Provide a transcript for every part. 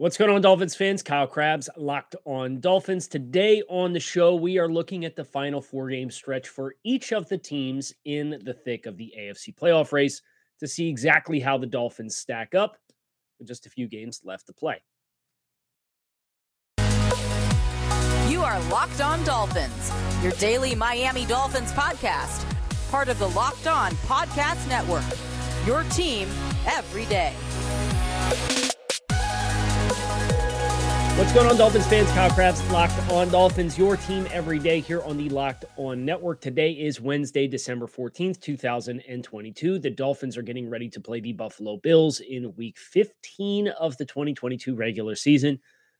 What's going on, Dolphins fans? Kyle Crabbs, Locked On Dolphins. Today on the show, we are looking at the final four game stretch for each of the teams in the thick of the AFC playoff race to see exactly how the Dolphins stack up with just a few games left to play. You are Locked On Dolphins, your daily Miami Dolphins podcast, part of the Locked On Podcast Network. Your team every day. What's going on, Dolphins fans? Kyle Crabbs, Locked On Dolphins, your team every day here on the Locked On Network. Today is Wednesday, December 14th, 2022. The Dolphins are getting ready to play the Buffalo Bills in week 15 of the 2022 regular season.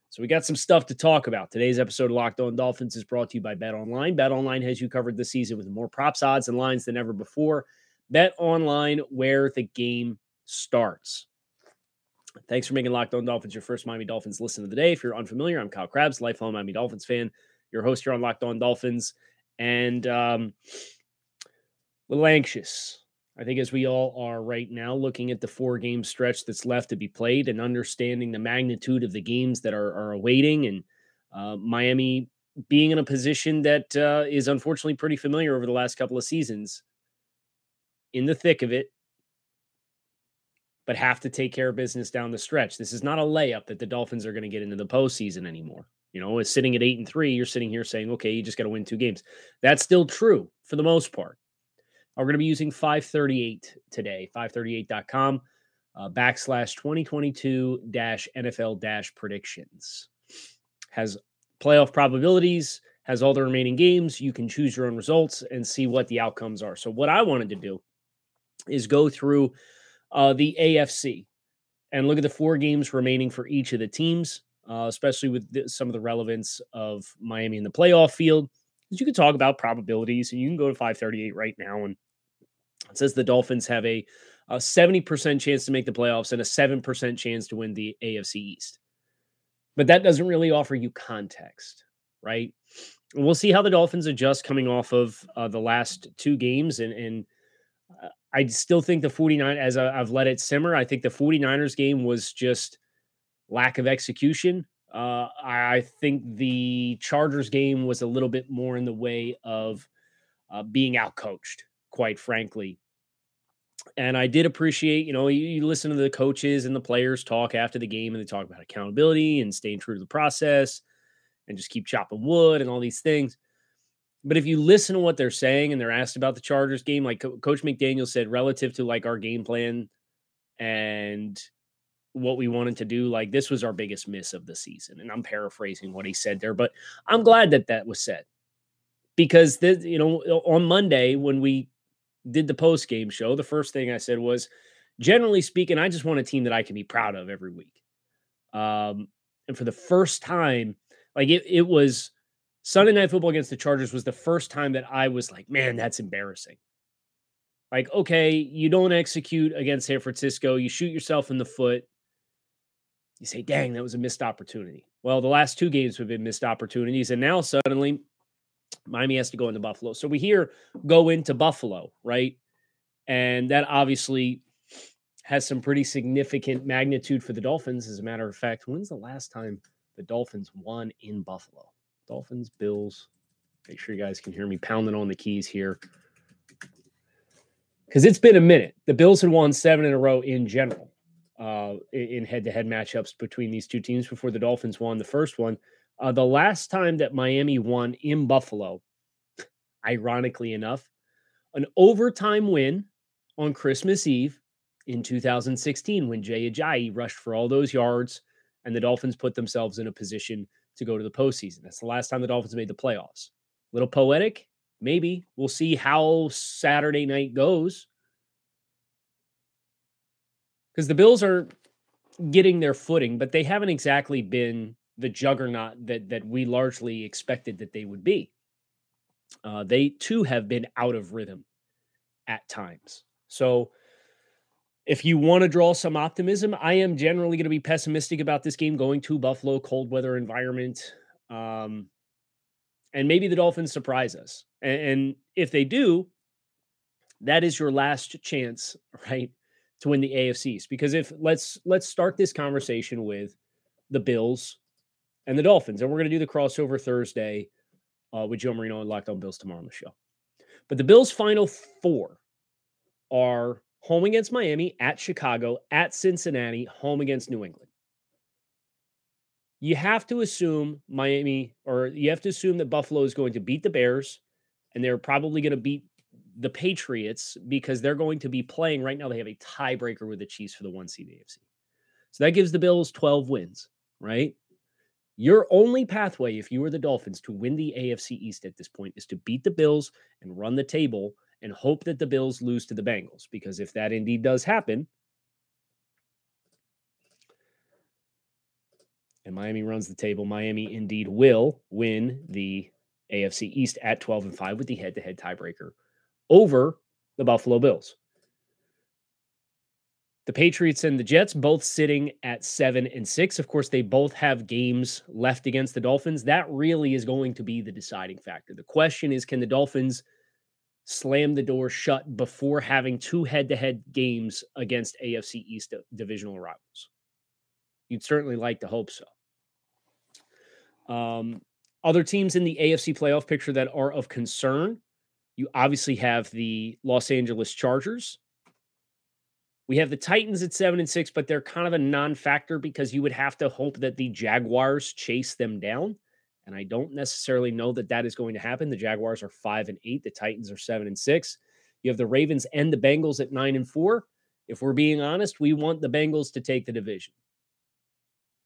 So we got some stuff to talk about. Today's episode of Locked On Dolphins is brought to you by Bet Online. Bet Online has you covered this season with more props, odds, and lines than ever before. Bet Online, where the game starts. Thanks for making Locked On Dolphins your first Miami Dolphins listen of the day. If you're unfamiliar, I'm Kyle Crabbs, lifelong Miami Dolphins fan, your host here on Locked On Dolphins, and um, a little anxious. I think as we all are right now, looking at the four game stretch that's left to be played and understanding the magnitude of the games that are, are awaiting, and uh, Miami being in a position that uh, is unfortunately pretty familiar over the last couple of seasons, in the thick of it, but have to take care of business down the stretch. This is not a layup that the Dolphins are going to get into the postseason anymore. You know, it's sitting at eight and three. You're sitting here saying, okay, you just got to win two games. That's still true for the most part. We're going to be using 538 today, 538.com uh, backslash 2022 dash NFL dash predictions. Has playoff probabilities, has all the remaining games. You can choose your own results and see what the outcomes are. So, what I wanted to do is go through uh, the AFC and look at the four games remaining for each of the teams, uh, especially with the, some of the relevance of Miami in the playoff field. You can talk about probabilities, and you can go to 538 right now, and it says the Dolphins have a, a 70% chance to make the playoffs and a 7% chance to win the AFC East. But that doesn't really offer you context, right? we'll see how the Dolphins adjust coming off of uh, the last two games and, and I still think the 49 as I, have let it simmer, I think the 49ers game was just lack of execution. Uh, I think the Chargers game was a little bit more in the way of uh, being outcoached, quite frankly. And I did appreciate, you know, you, you listen to the coaches and the players talk after the game and they talk about accountability and staying true to the process and just keep chopping wood and all these things. But if you listen to what they're saying and they're asked about the Chargers game, like Coach McDaniel said, relative to like our game plan and what we wanted to do, like this was our biggest miss of the season. And I'm paraphrasing what he said there, but I'm glad that that was said because this, you know, on Monday when we did the post game show, the first thing I said was, generally speaking, I just want a team that I can be proud of every week. Um, and for the first time, like it, it was Sunday night football against the Chargers was the first time that I was like, man, that's embarrassing. Like, okay, you don't execute against San Francisco, you shoot yourself in the foot. You say, dang, that was a missed opportunity. Well, the last two games have been missed opportunities. And now suddenly Miami has to go into Buffalo. So we hear go into Buffalo, right? And that obviously has some pretty significant magnitude for the Dolphins. As a matter of fact, when's the last time the Dolphins won in Buffalo? Dolphins, Bills. Make sure you guys can hear me pounding on the keys here. Because it's been a minute. The Bills had won seven in a row in general uh, in head to head matchups between these two teams before the Dolphins won the first one. Uh, the last time that Miami won in Buffalo, ironically enough, an overtime win on Christmas Eve in 2016 when Jay Ajayi rushed for all those yards and the Dolphins put themselves in a position to go to the postseason. That's the last time the Dolphins made the playoffs. A little poetic, maybe. We'll see how Saturday night goes. Because the Bills are getting their footing, but they haven't exactly been the juggernaut that that we largely expected that they would be. uh, they too have been out of rhythm at times. So, if you want to draw some optimism, I am generally going to be pessimistic about this game going to Buffalo, cold weather environment. Um, and maybe the Dolphins surprise us. And, and if they do, that is your last chance, right, to win the AFCs. Because if let's let's start this conversation with the Bills and the Dolphins, and we're going to do the crossover Thursday uh, with Joe Marino and Locked On Bills tomorrow on the show. But the Bills' final four are home against Miami, at Chicago, at Cincinnati, home against New England. You have to assume Miami, or you have to assume that Buffalo is going to beat the Bears, and they're probably going to beat the Patriots because they're going to be playing right now. They have a tiebreaker with the Chiefs for the one seed AFC. So that gives the Bills 12 wins, right? Your only pathway, if you were the Dolphins, to win the AFC East at this point is to beat the Bills and run the table and hope that the Bills lose to the Bengals. Because if that indeed does happen, and Miami runs the table, Miami indeed will win the AFC East at 12 and 5 with the head to head tiebreaker over the Buffalo Bills. The Patriots and the Jets both sitting at seven and six. Of course, they both have games left against the Dolphins. That really is going to be the deciding factor. The question is can the Dolphins slam the door shut before having two head to head games against AFC East divisional rivals. You'd certainly like to hope so. Um, other teams in the AFC playoff picture that are of concern you obviously have the Los Angeles Chargers. We have the Titans at seven and six, but they're kind of a non factor because you would have to hope that the Jaguars chase them down. And I don't necessarily know that that is going to happen. The Jaguars are five and eight. The Titans are seven and six. You have the Ravens and the Bengals at nine and four. If we're being honest, we want the Bengals to take the division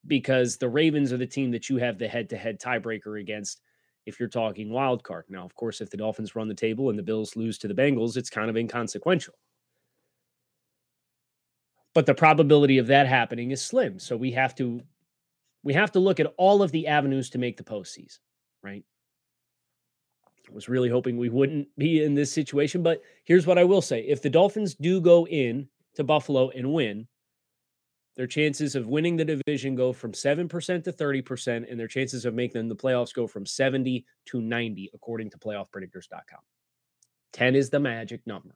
because the Ravens are the team that you have the head to head tiebreaker against if you're talking wild card. Now, of course, if the Dolphins run the table and the Bills lose to the Bengals, it's kind of inconsequential. But the probability of that happening is slim. So we have to we have to look at all of the avenues to make the postseason, right? I was really hoping we wouldn't be in this situation, but here's what I will say. If the Dolphins do go in to Buffalo and win, their chances of winning the division go from 7% to 30%, and their chances of making the playoffs go from 70 to 90, according to playoffpredictors.com. 10 is the magic number.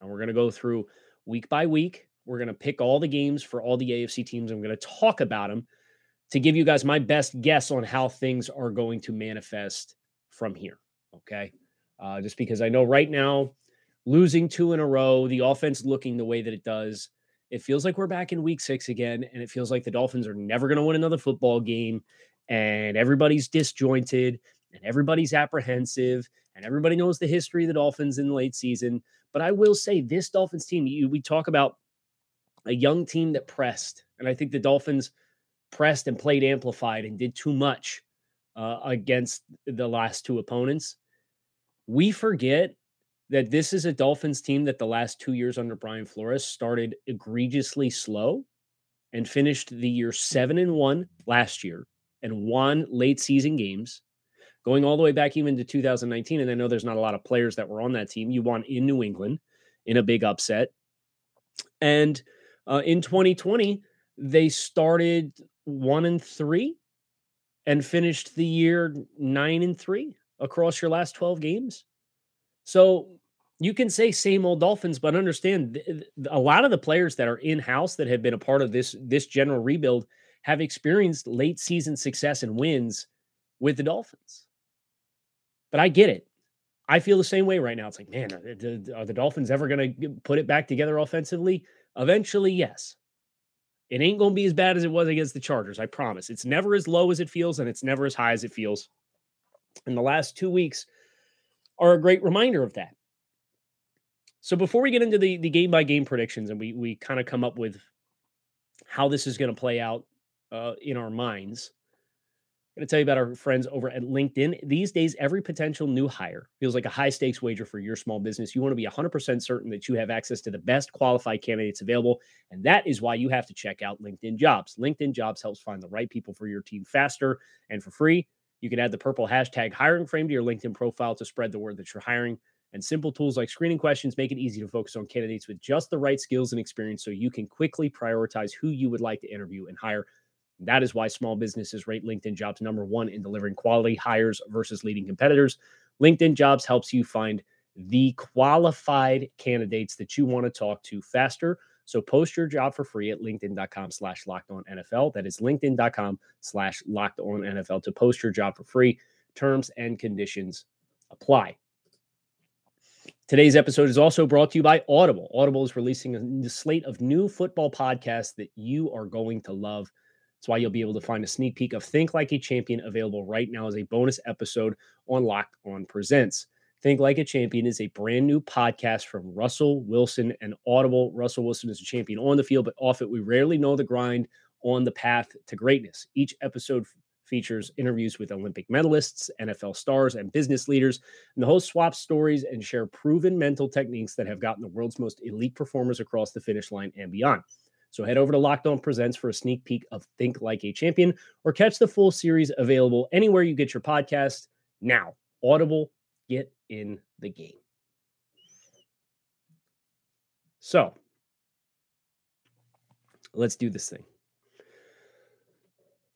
And we're going to go through week by week. We're going to pick all the games for all the AFC teams. I'm going to talk about them to give you guys my best guess on how things are going to manifest from here. Okay. Uh, just because I know right now, losing two in a row, the offense looking the way that it does, it feels like we're back in week six again. And it feels like the Dolphins are never going to win another football game. And everybody's disjointed and everybody's apprehensive. And everybody knows the history of the Dolphins in the late season. But I will say, this Dolphins team, you, we talk about a young team that pressed. And I think the Dolphins pressed and played amplified and did too much uh, against the last two opponents. We forget that this is a Dolphins team that the last two years under Brian Flores started egregiously slow and finished the year seven and one last year and won late season games, going all the way back even to 2019. And I know there's not a lot of players that were on that team. You won in New England in a big upset. And uh, in 2020, they started one and three and finished the year nine and three across your last 12 games. So you can say same old Dolphins, but understand a lot of the players that are in house that have been a part of this this general rebuild have experienced late season success and wins with the Dolphins. But I get it. I feel the same way right now. It's like, man, are the, are the Dolphins ever going to put it back together offensively? Eventually, yes. It ain't going to be as bad as it was against the Chargers. I promise. It's never as low as it feels, and it's never as high as it feels. And the last two weeks are a great reminder of that. So before we get into the the game by game predictions and we we kind of come up with how this is going to play out uh, in our minds, going to tell you about our friends over at LinkedIn. These days, every potential new hire feels like a high stakes wager for your small business. You want to be 100% certain that you have access to the best qualified candidates available. And that is why you have to check out LinkedIn Jobs. LinkedIn Jobs helps find the right people for your team faster and for free. You can add the purple hashtag hiring frame to your LinkedIn profile to spread the word that you're hiring. And simple tools like screening questions make it easy to focus on candidates with just the right skills and experience so you can quickly prioritize who you would like to interview and hire. That is why small businesses rate LinkedIn jobs number one in delivering quality hires versus leading competitors. LinkedIn jobs helps you find the qualified candidates that you want to talk to faster. So post your job for free at LinkedIn.com slash locked on NFL. That is LinkedIn.com slash locked on NFL to post your job for free. Terms and conditions apply. Today's episode is also brought to you by Audible. Audible is releasing a slate of new football podcasts that you are going to love. That's why you'll be able to find a sneak peek of Think Like a Champion available right now as a bonus episode on Locked On Presents. Think Like a Champion is a brand new podcast from Russell Wilson and Audible. Russell Wilson is a champion on the field, but off it, we rarely know the grind on the path to greatness. Each episode features interviews with Olympic medalists, NFL stars, and business leaders. And the host swaps stories and share proven mental techniques that have gotten the world's most elite performers across the finish line and beyond. So head over to Locked On Presents for a sneak peek of Think Like a Champion or catch the full series available anywhere you get your podcast. Now, Audible, get in the game. So, let's do this thing.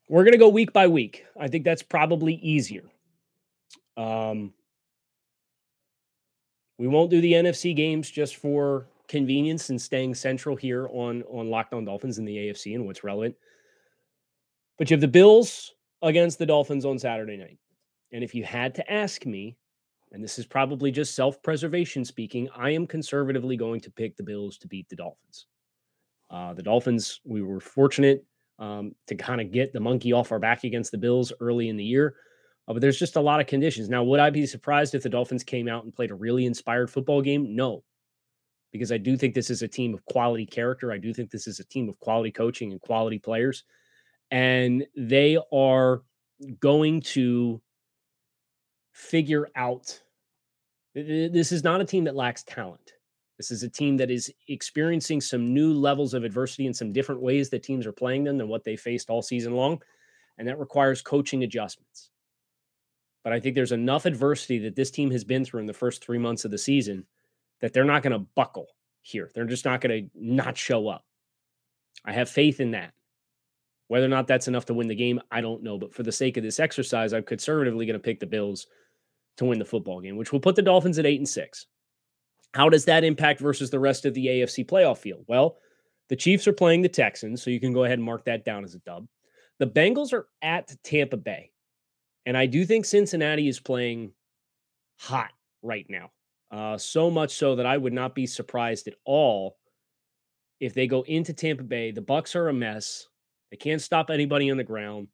We're going to go week by week. I think that's probably easier. Um, we won't do the NFC games just for convenience and staying central here on on Locked On Dolphins in the AFC and what's relevant. But you have the Bills against the Dolphins on Saturday night. And if you had to ask me, and this is probably just self-preservation speaking, I am conservatively going to pick the Bills to beat the Dolphins. Uh, the Dolphins, we were fortunate um, to kind of get the monkey off our back against the Bills early in the year. Uh, but there's just a lot of conditions. Now, would I be surprised if the Dolphins came out and played a really inspired football game? No, because I do think this is a team of quality character. I do think this is a team of quality coaching and quality players. And they are going to figure out this is not a team that lacks talent. This is a team that is experiencing some new levels of adversity in some different ways that teams are playing them than what they faced all season long. And that requires coaching adjustments. But I think there's enough adversity that this team has been through in the first three months of the season that they're not going to buckle here. They're just not going to not show up. I have faith in that. Whether or not that's enough to win the game, I don't know. But for the sake of this exercise, I'm conservatively going to pick the Bills to win the football game, which will put the Dolphins at eight and six. How does that impact versus the rest of the AFC playoff field? Well, the Chiefs are playing the Texans, so you can go ahead and mark that down as a dub. The Bengals are at Tampa Bay. And I do think Cincinnati is playing hot right now. Uh, so much so that I would not be surprised at all if they go into Tampa Bay. The Bucs are a mess. They can't stop anybody on the ground.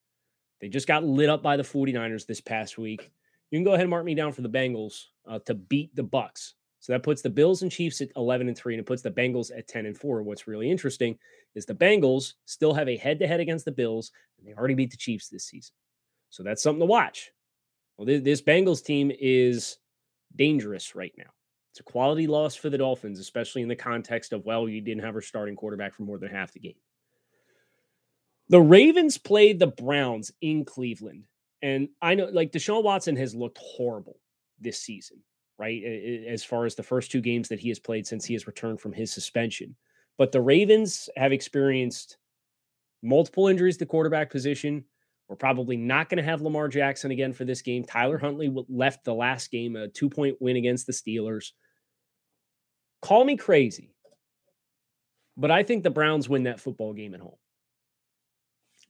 They just got lit up by the 49ers this past week. You can go ahead and mark me down for the Bengals uh, to beat the Bucs. So that puts the Bills and Chiefs at 11 and 3 and it puts the Bengals at 10 and 4. What's really interesting is the Bengals still have a head to head against the Bills and they already beat the Chiefs this season. So that's something to watch. Well, this Bengals team is dangerous right now. It's a quality loss for the Dolphins, especially in the context of, well, you didn't have our starting quarterback for more than half the game. The Ravens played the Browns in Cleveland. And I know, like, Deshaun Watson has looked horrible this season right? As far as the first two games that he has played since he has returned from his suspension. But the Ravens have experienced multiple injuries to quarterback position. We're probably not going to have Lamar Jackson again for this game. Tyler Huntley left the last game, a two point win against the Steelers. Call me crazy, but I think the Browns win that football game at home,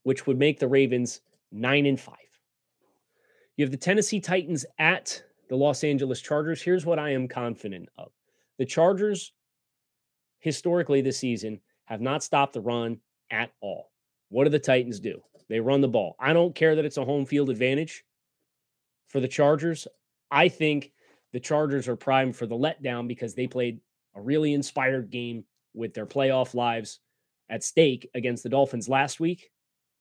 which would make the Ravens nine and five. You have the Tennessee Titans at the Los Angeles Chargers. Here's what I am confident of the Chargers, historically this season, have not stopped the run at all. What do the Titans do? They run the ball. I don't care that it's a home field advantage for the Chargers. I think the Chargers are primed for the letdown because they played a really inspired game with their playoff lives at stake against the Dolphins last week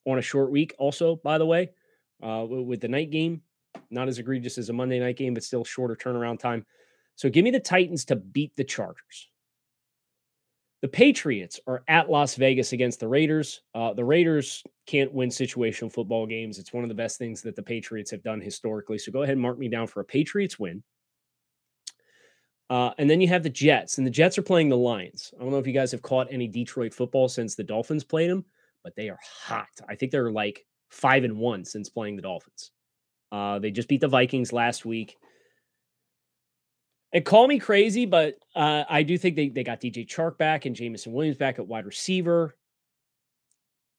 on a short week, also, by the way, uh, with the night game not as egregious as a Monday night game, but still shorter turnaround time. So give me the Titans to beat the Chargers. The Patriots are at Las Vegas against the Raiders. Uh, the Raiders can't win situational football games. It's one of the best things that the Patriots have done historically. So go ahead and mark me down for a Patriots win. Uh, and then you have the Jets, and the Jets are playing the Lions. I don't know if you guys have caught any Detroit football since the Dolphins played them, but they are hot. I think they're like five and one since playing the Dolphins. Uh, they just beat the Vikings last week. And call me crazy, but uh, I do think they, they got DJ Chark back and Jameson Williams back at wide receiver.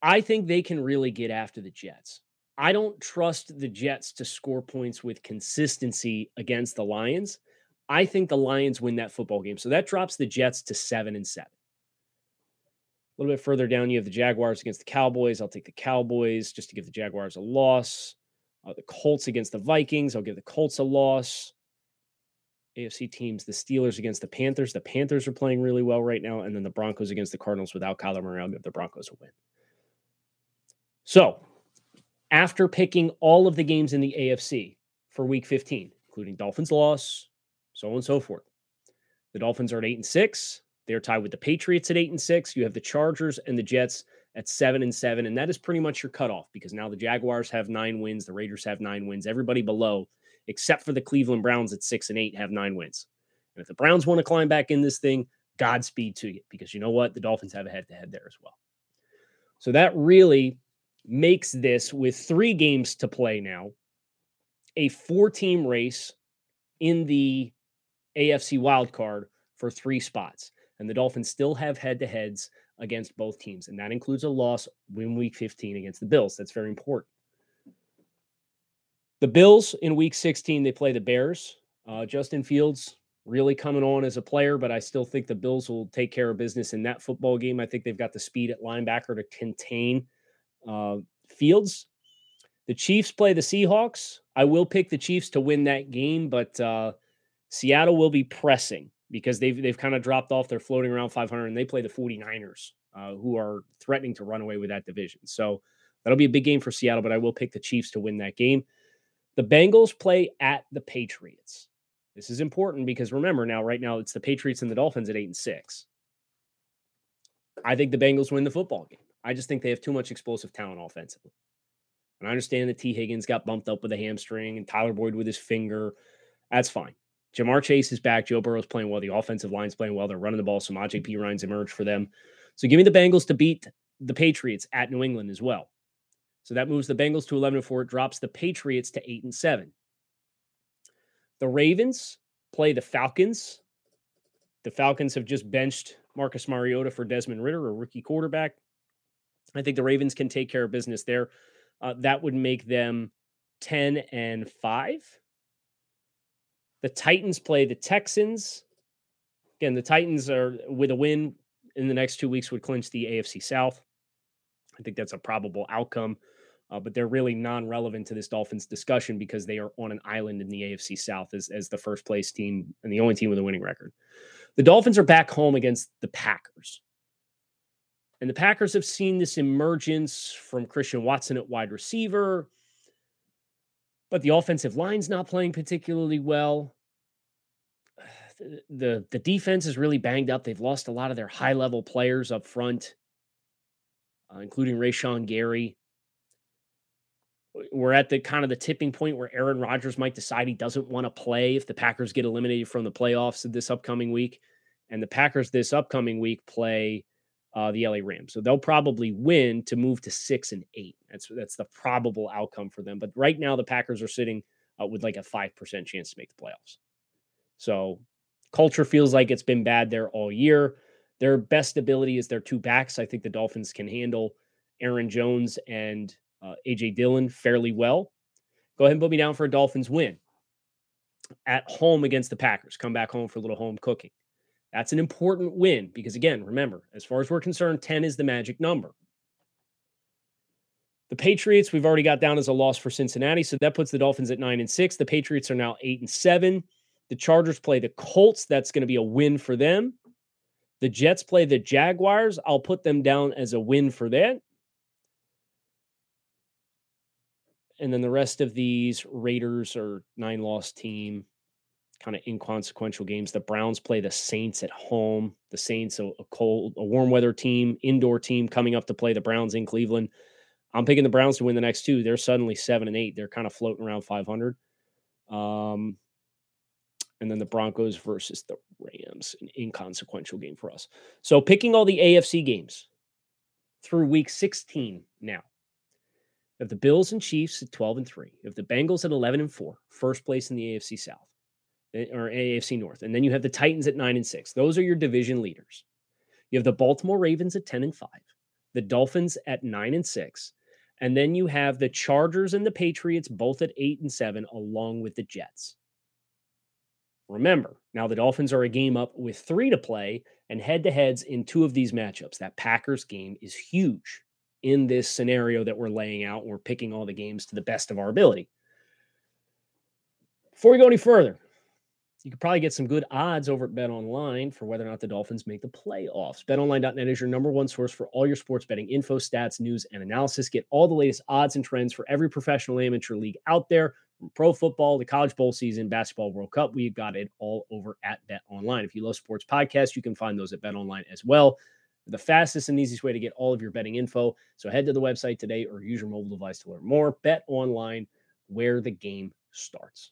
I think they can really get after the Jets. I don't trust the Jets to score points with consistency against the Lions. I think the Lions win that football game. So that drops the Jets to seven and seven. A little bit further down, you have the Jaguars against the Cowboys. I'll take the Cowboys just to give the Jaguars a loss. Uh, the Colts against the Vikings. I'll give the Colts a loss. AFC teams, the Steelers against the Panthers. The Panthers are playing really well right now. And then the Broncos against the Cardinals without Kyler Murray. I'll give the Broncos a win. So after picking all of the games in the AFC for week 15, including Dolphins loss, so on and so forth. The Dolphins are at eight and six. They're tied with the Patriots at eight and six. You have the Chargers and the Jets at seven and seven. And that is pretty much your cutoff because now the Jaguars have nine wins, the Raiders have nine wins. Everybody below, except for the Cleveland Browns at six and eight, have nine wins. And if the Browns want to climb back in this thing, Godspeed to you because you know what? The Dolphins have a head to head there as well. So that really makes this with three games to play now a four team race in the AFC wild card for three spots. And the Dolphins still have head to heads against both teams. And that includes a loss win week 15 against the Bills. That's very important. The Bills in week 16, they play the Bears. Uh, Justin Fields really coming on as a player, but I still think the Bills will take care of business in that football game. I think they've got the speed at linebacker to contain uh, Fields. The Chiefs play the Seahawks. I will pick the Chiefs to win that game, but uh, Seattle will be pressing because they've they've kind of dropped off. They're floating around 500, and they play the 49ers, uh, who are threatening to run away with that division. So that'll be a big game for Seattle, but I will pick the Chiefs to win that game. The Bengals play at the Patriots. This is important because remember now, right now, it's the Patriots and the Dolphins at eight and six. I think the Bengals win the football game. I just think they have too much explosive talent offensively. And I understand that Tee Higgins got bumped up with a hamstring and Tyler Boyd with his finger. That's fine. Ja'Marr Chase is back. Joe Burrow's playing well. The offensive line's playing well. They're running the ball. So Samaje Perine's emerged for them. So give me the Bengals to beat the Patriots at New England as well. So that moves the Bengals to 11 and 4. It drops the Patriots to 8 and 7. The Ravens play the Falcons. The Falcons have just benched Marcus Mariota for Desmond Ridder, a rookie quarterback. I think the Ravens can take care of business there. Uh, that would make them 10 and 5. The Titans play the Texans. Again, the Titans are with a win in the next two weeks would clinch the AFC South. I think that's a probable outcome, uh, but they're really non-relevant to this Dolphins discussion because they are on an island in the AFC South as, as the first place team and the only team with a winning record. The Dolphins are back home against the Packers. And the Packers have seen this emergence from Christian Watson at wide receiver, but the offensive line's not playing particularly well. The, the defense is really banged up. They've lost a lot of their high level players up front, uh, including Rashan Gary. We're at the kind of the tipping point where Aaron Rodgers might decide he doesn't want to play if the Packers get eliminated from the playoffs this upcoming week. And the Packers this upcoming week play uh, the LA Rams. So they'll probably win to move to six and eight. That's that's the probable outcome for them. But right now, the Packers are sitting uh, with like a five percent chance to make the playoffs. So culture feels like it's been bad there all year. Their best ability is their two backs. I think the Dolphins can handle Aaron Jones and uh, AJ Dillon fairly well. Go ahead and put me down for a Dolphins win at home against the Packers. Come back home for a little home cooking. That's an important win because, again, remember, as far as we're concerned, 10 is the magic number. The Patriots, we've already got down as a loss for Cincinnati, so that puts the Dolphins at nine and six. The Patriots are now eight and seven. The Chargers play the Colts. That's going to be a win for them. The Jets play the Jaguars. I'll put them down as a win for that. And then the rest of these Raiders are nine loss team. kind of inconsequential games. The Browns play the Saints at home. The Saints, a, a cold, a warm weather team, indoor team coming up to play the Browns in Cleveland. I'm picking the Browns to win the next two. They're suddenly seven and eight. They're kind of floating around 500. Um, and then the Broncos versus the Rams, an inconsequential game for us. So picking all the AFC games through week 16 now. If the Bills and Chiefs at 12 and 3, if the Bengals at 11 and 4, first place in the AFC South eh, or AFC North, and then you have the Titans at 9 and 6. Those are your division leaders. You have the Baltimore Ravens at 10 and 5, the Dolphins at 9 and 6, and then you have the Chargers and the Patriots both at 8 and 7 along with the Jets. Remember, now the Dolphins are a game up with 3 to play and head to heads in two of these matchups. That Packers game is huge in this scenario that we're laying out. We're picking all the games to the best of our ability. Before we go any further, you could probably get some good odds over at Bet Online for whether or not the Dolphins make the playoffs. BetOnline.net is your number one source for all your sports betting info, stats, news, and analysis. Get all the latest odds and trends for every professional amateur league out there, from pro football, the college bowl season, basketball World Cup. We've got it all over at Bet Online. If you love sports podcasts, you can find those at Bet Online as well. The fastest and easiest way to get all of your betting info. So head to the website today or use your mobile device to learn more. Bet Online, where the game starts.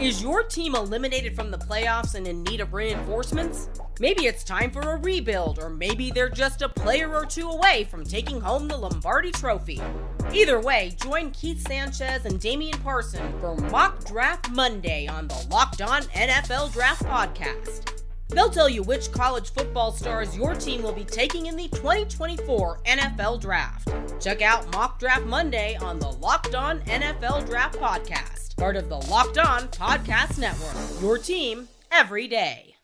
Is your team eliminated from the playoffs and in need of reinforcements? Maybe it's time for a rebuild, or maybe they're just a player or two away from taking home the Lombardi Trophy. Either way, join Keith Sanchez and Damian Parson for Mock Draft Monday on the Locked On NFL Draft Podcast. They'll tell you which college football stars your team will be taking in the 2024 NFL Draft. Check out Mock Draft Monday on the Locked On NFL Draft Podcast, part of the Locked On Podcast Network. Your team every day.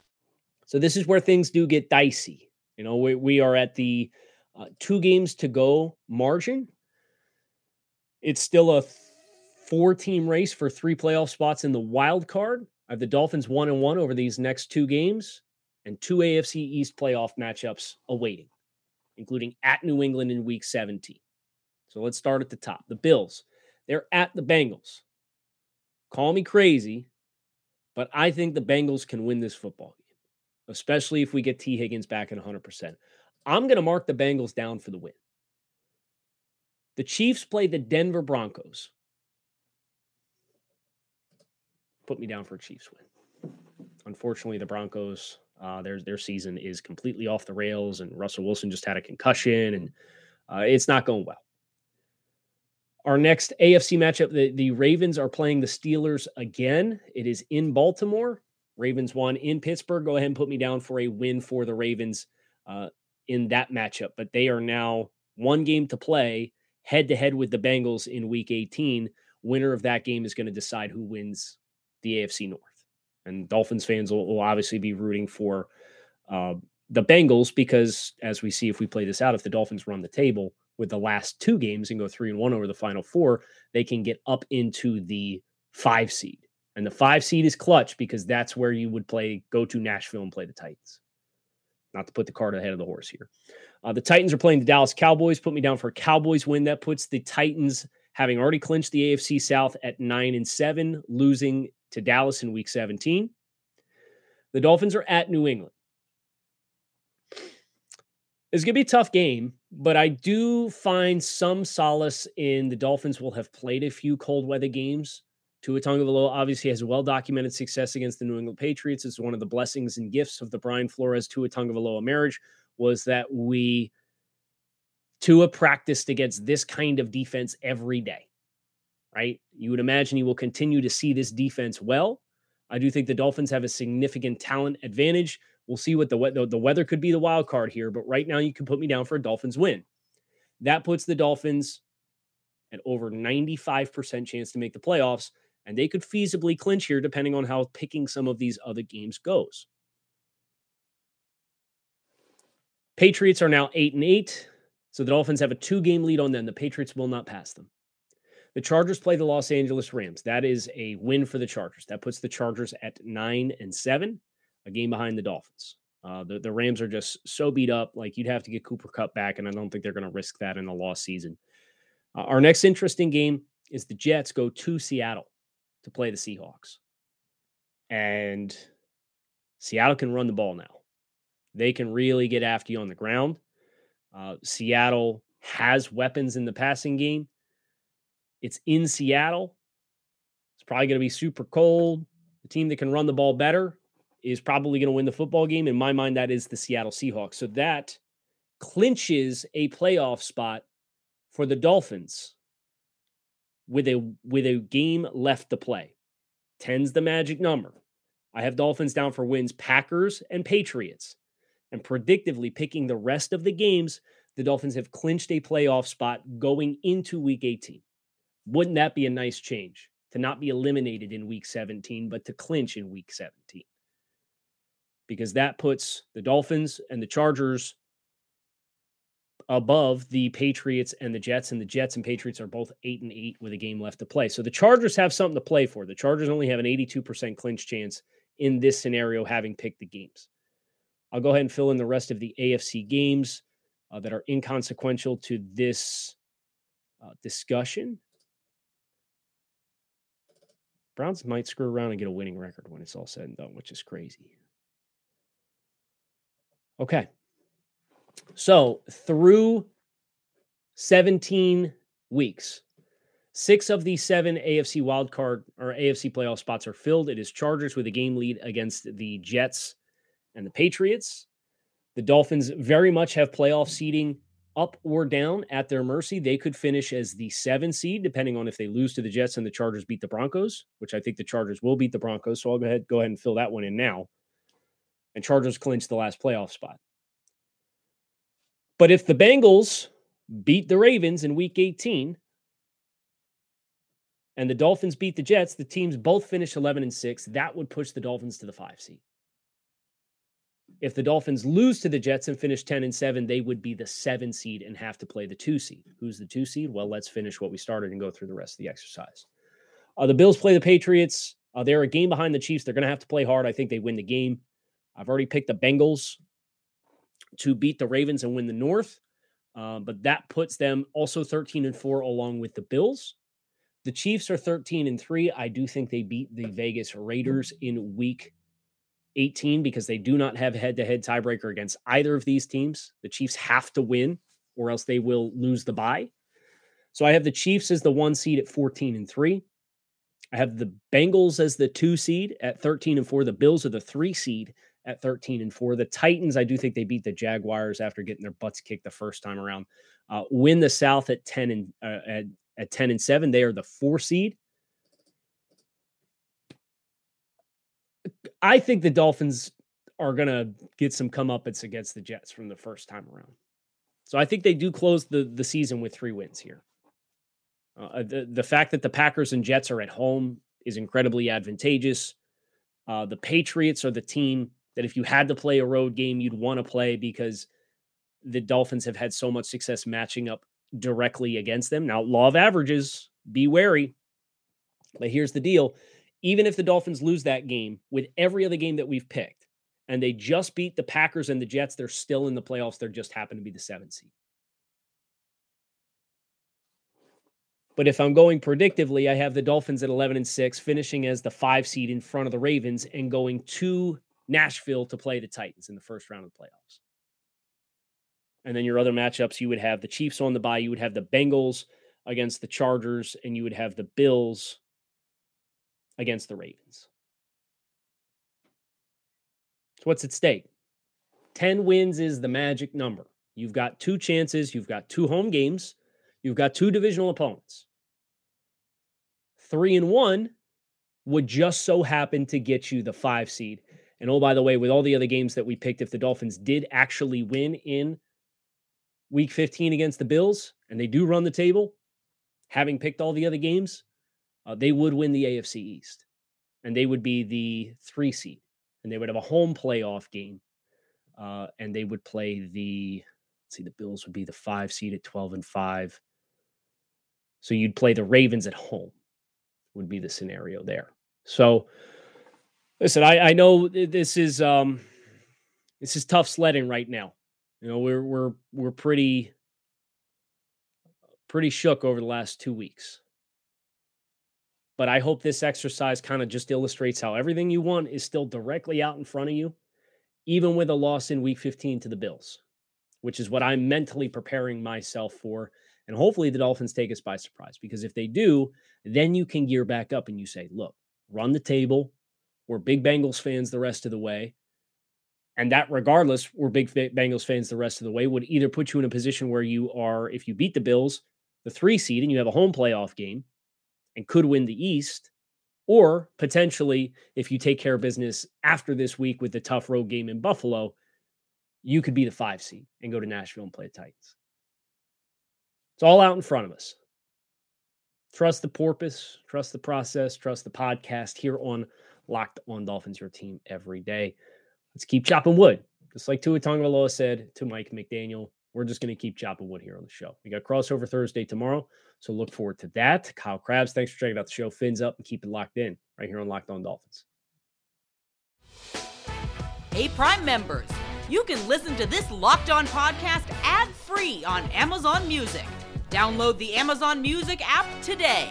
So this is where things do get dicey. You know, we, we are at the uh, two games to go margin. It's still a four team race for three playoff spots in the wild card. I have the Dolphins one and one over these next two games and two AFC East playoff matchups awaiting, including at New England in week 17. So let's start at the top. The Bills, they're at the Bengals. Call me crazy, but I think the Bengals can win this football game, especially if we get Tee Higgins back at 100%. I'm going to mark the Bengals down for the win. The Chiefs play the Denver Broncos put me down for a Chiefs win. Unfortunately, the Broncos, uh, their their season is completely off the rails, and Russell Wilson just had a concussion, and uh, it's not going well. Our next AFC matchup, the, the Ravens are playing the Steelers again. It is in Baltimore. Ravens won in Pittsburgh. Go ahead and put me down for a win for the Ravens uh, in that matchup. But they are now one game to play head to head with the Bengals in week 18. Winner of that game is going to decide who wins the AFC North. And Dolphins fans will, will obviously be rooting for uh, the Bengals because, as we see, if we play this out, if the Dolphins run the table with the last two games and go three and one over the final four, they can get up into the five seed. And the five seed is clutch because that's where you would play, go to Nashville and play the Titans. Not to put the cart ahead of the horse here. Uh, the Titans are playing the Dallas Cowboys. Put me down for a Cowboys win. That puts the Titans having already clinched the AFC South at nine and seven, losing to Dallas in week 17. The Dolphins are at New England. It's going to be a tough game, but I do find some solace in the Dolphins will have played a few cold weather games. Tua Tagovailoa obviously has well documented success against the New England Patriots. It's one of the blessings and gifts of the Brian Flores Tua Tagovailoa marriage was that we Tua practiced against this kind of defense every day right? You would imagine you will continue to see this defense well. I do think the Dolphins have a significant talent advantage. We'll see what the weather the weather could be the wild card here, but right now you can put me down for a Dolphins win. That puts the Dolphins at over 95% chance to make the playoffs, and they could feasibly clinch here depending on how picking some of these other games goes. Patriots are now 8 and 8, so the Dolphins have a two-game lead on them. The Patriots will not pass them. The Chargers play the Los Angeles Rams. That is a win for the Chargers. That puts the Chargers at nine and seven, a game behind the Dolphins. Uh, the, the Rams are just so beat up. Like you'd have to get Cooper Kupp back, and I don't think they're going to risk that in a lost season. Uh, our next interesting game is the Jets go to Seattle to play the Seahawks. And Seattle can run the ball now. They can really get after you on the ground. Uh, Seattle has weapons in the passing game. It's in Seattle. It's probably going to be super cold. The team that can run the ball better is probably going to win the football game. In my mind, that is the Seattle Seahawks. So that clinches a playoff spot for the Dolphins with a with a game left to play. 10's the magic number. I have Dolphins down for wins, Packers and Patriots. And predictively picking the rest of the games, the Dolphins have clinched a playoff spot going into week 18. Wouldn't that be a nice change to not be eliminated in week 17, but to clinch in week 17? Because that puts the Dolphins and the Chargers above the Patriots and the Jets, and the Jets and Patriots are both eight and eight with a game left to play. So the Chargers have something to play for. The Chargers only have an 82% clinch chance in this scenario, having picked the games. I'll go ahead and fill in the rest of the AFC games uh, that are inconsequential to this uh, discussion. Browns might screw around and get a winning record when it's all said and done, which is crazy. Okay. So through 17 weeks, six of the seven AFC wildcard or AFC playoff spots are filled. It is Chargers with a game lead against the Jets and the Patriots. The Dolphins very much have playoff seeding up or down at their mercy. They could finish as the seven seed, depending on if they lose to the Jets and the Chargers beat the Broncos, which I think the Chargers will beat the Broncos. So I'll go ahead, go ahead and fill that one in now. And Chargers clinch the last playoff spot. But if the Bengals beat the Ravens in week 18 and the Dolphins beat the Jets, the teams both finish 11 and 6. That would push the Dolphins to the five seed. If the Dolphins lose to the Jets and finish 10 and 7, they would be the seven seed and have to play the two seed. Who's the two seed? Well, let's finish what we started and go through the rest of the exercise. Uh, the Bills play the Patriots. Uh, they're a game behind the Chiefs. They're going to have to play hard. I think they win the game. I've already picked the Bengals to beat the Ravens and win the North. Uh, but that puts them also 13 and 4 along with the Bills. The Chiefs are 13 and 3. I do think they beat the Vegas Raiders in week 18 because they do not have head to head tiebreaker against either of these teams. The Chiefs have to win or else they will lose the bye. So I have the Chiefs as the one seed at 14 and 3. I have the Bengals as the two seed at 13 and 4. The Bills are the three seed at 13 and 4. The Titans, I do think they beat the Jaguars after getting their butts kicked the first time around. Uh, win the South at 10 and uh, at, at 10 and 7. They are the four seed. I think the Dolphins are going to get some comeuppance against the Jets from the first time around. So I think they do close the, the season with three wins here. Uh, the, the fact that the Packers and Jets are at home is incredibly advantageous. Uh, the Patriots are the team that if you had to play a road game, you'd want to play because the Dolphins have had so much success matching up directly against them. Now, law of averages, be wary. But here's the deal even if the Dolphins lose that game with every other game that we've picked, and they just beat the Packers and the Jets, they're still in the playoffs. They're just happen to be the seventh seed. But if I'm going predictively, I have the Dolphins at 11 and 6, finishing as the five seed in front of the Ravens and going to Nashville to play the Titans in the first round of the playoffs. And then your other matchups, you would have the Chiefs on the bye, you would have the Bengals against the Chargers, and you would have the Bills against the Ravens. So what's at stake? 10 wins is the magic number. You've got two chances, you've got two home games, you've got two divisional opponents. Three and one would just so happen to get you the five seed. And oh, by the way, with all the other games that we picked, if the Dolphins did actually win in week 15 against the Bills and they do run the table, having picked all the other games, uh, they would win the AFC East and they would be the three seed and they would have a home playoff game. Uh, and they would play the, see, the Bills would be the five seed at 12 and five. So you'd play the Ravens at home, would be the scenario there. So, listen, I, I know this is um this is tough sledding right now. You know, we're we're we're pretty pretty shook over the last two weeks. But I hope this exercise kind of just illustrates how everything you want is still directly out in front of you, even with a loss in week 15 to the Bills, which is what I'm mentally preparing myself for. And hopefully the Dolphins take us by surprise because if they do, then you can gear back up and you say, look, run the table. We're big Bengals fans the rest of the way. And that, regardless, we're big Bengals fans the rest of the way, would either put you in a position where you are, if you beat the Bills, the three seed and you have a home playoff game and could win the East, or potentially, if you take care of business after this week with the tough road game in Buffalo, you could be the five seed and go to Nashville and play the Titans. It's all out in front of us. Trust the porpoise, trust the process, trust the podcast here on Locked on Dolphins, your team every day. Let's keep chopping wood. Just like Tua Tagovailoa said to Mike McDaniel, we're just going to keep chopping wood here on the show. We got crossover Thursday tomorrow, so look forward to that. Kyle Crabbs, thanks for checking out the show. Fins up and keep it locked in right here on Locked On Dolphins. Hey, Prime members, you can listen to this Locked On podcast ad free on Amazon Music. Download the Amazon Music app today.